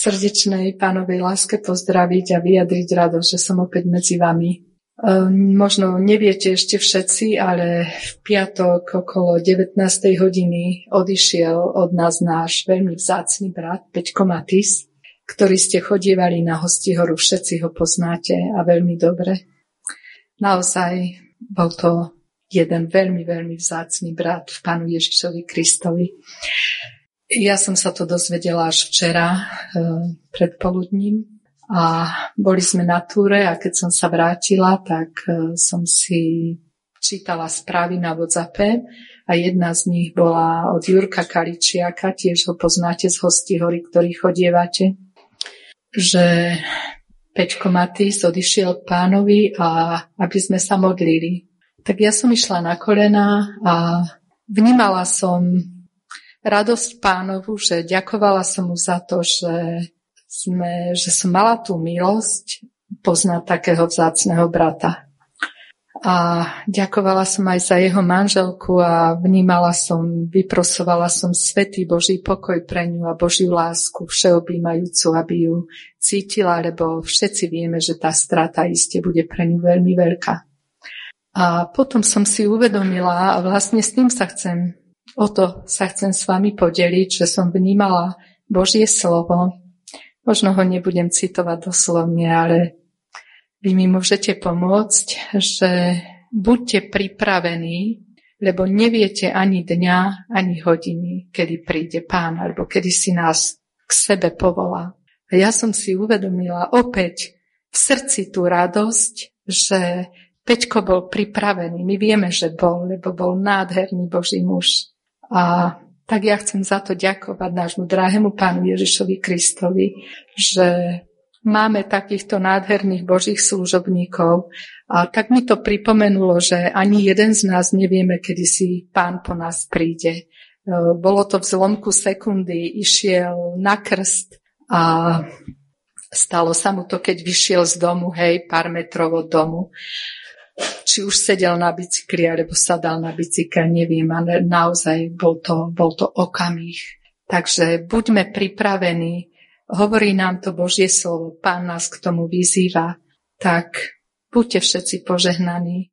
srdečnej pánovej láske pozdraviť a vyjadriť radosť, že som opäť medzi vami. Ehm, možno neviete ešte všetci, ale v piatok okolo 19. hodiny odišiel od nás náš veľmi vzácný brat Peťko Matis, ktorý ste chodievali na hostihoru, všetci ho poznáte a veľmi dobre. Naozaj bol to jeden veľmi, veľmi vzácný brat v Pánu Ježišovi Kristovi. Ja som sa to dozvedela až včera e, pred poludním a boli sme na túre a keď som sa vrátila, tak e, som si čítala správy na WhatsAppe a jedna z nich bola od Jurka Kaličiaka, tiež ho poznáte z hosti hory, ktorý chodievate, že Peťko Matís odišiel k pánovi a aby sme sa modlili. Tak ja som išla na kolena a vnímala som radosť pánovu, že ďakovala som mu za to, že, sme, že som mala tú milosť poznať takého vzácného brata. A ďakovala som aj za jeho manželku a vnímala som, vyprosovala som svetý Boží pokoj pre ňu a Božiu lásku všeobjímajúcu, aby ju cítila, lebo všetci vieme, že tá strata iste bude pre ňu veľmi veľká. A potom som si uvedomila a vlastne s tým sa chcem, o to sa chcem s vami podeliť, že som vnímala Božie slovo. Možno ho nebudem citovať doslovne, ale vy mi môžete pomôcť, že buďte pripravení, lebo neviete ani dňa, ani hodiny, kedy príde pán, alebo kedy si nás k sebe povolá. A ja som si uvedomila opäť v srdci tú radosť, že Peťko bol pripravený. My vieme, že bol, lebo bol nádherný Boží muž. A tak ja chcem za to ďakovať nášmu drahému pánu Ježišovi Kristovi, že máme takýchto nádherných božích služobníkov. A tak mi to pripomenulo, že ani jeden z nás nevieme, kedy si pán po nás príde. E, bolo to v zlomku sekundy, išiel na krst a stalo sa mu to, keď vyšiel z domu, hej, pár metrov od domu. Či už sedel na bicykli, alebo sadal na bicykel, neviem, ale naozaj bol to, bol to okamih. Takže buďme pripravení. Hovorí nám to Božie slovo, Pán nás k tomu vyzýva, tak buďte všetci požehnaní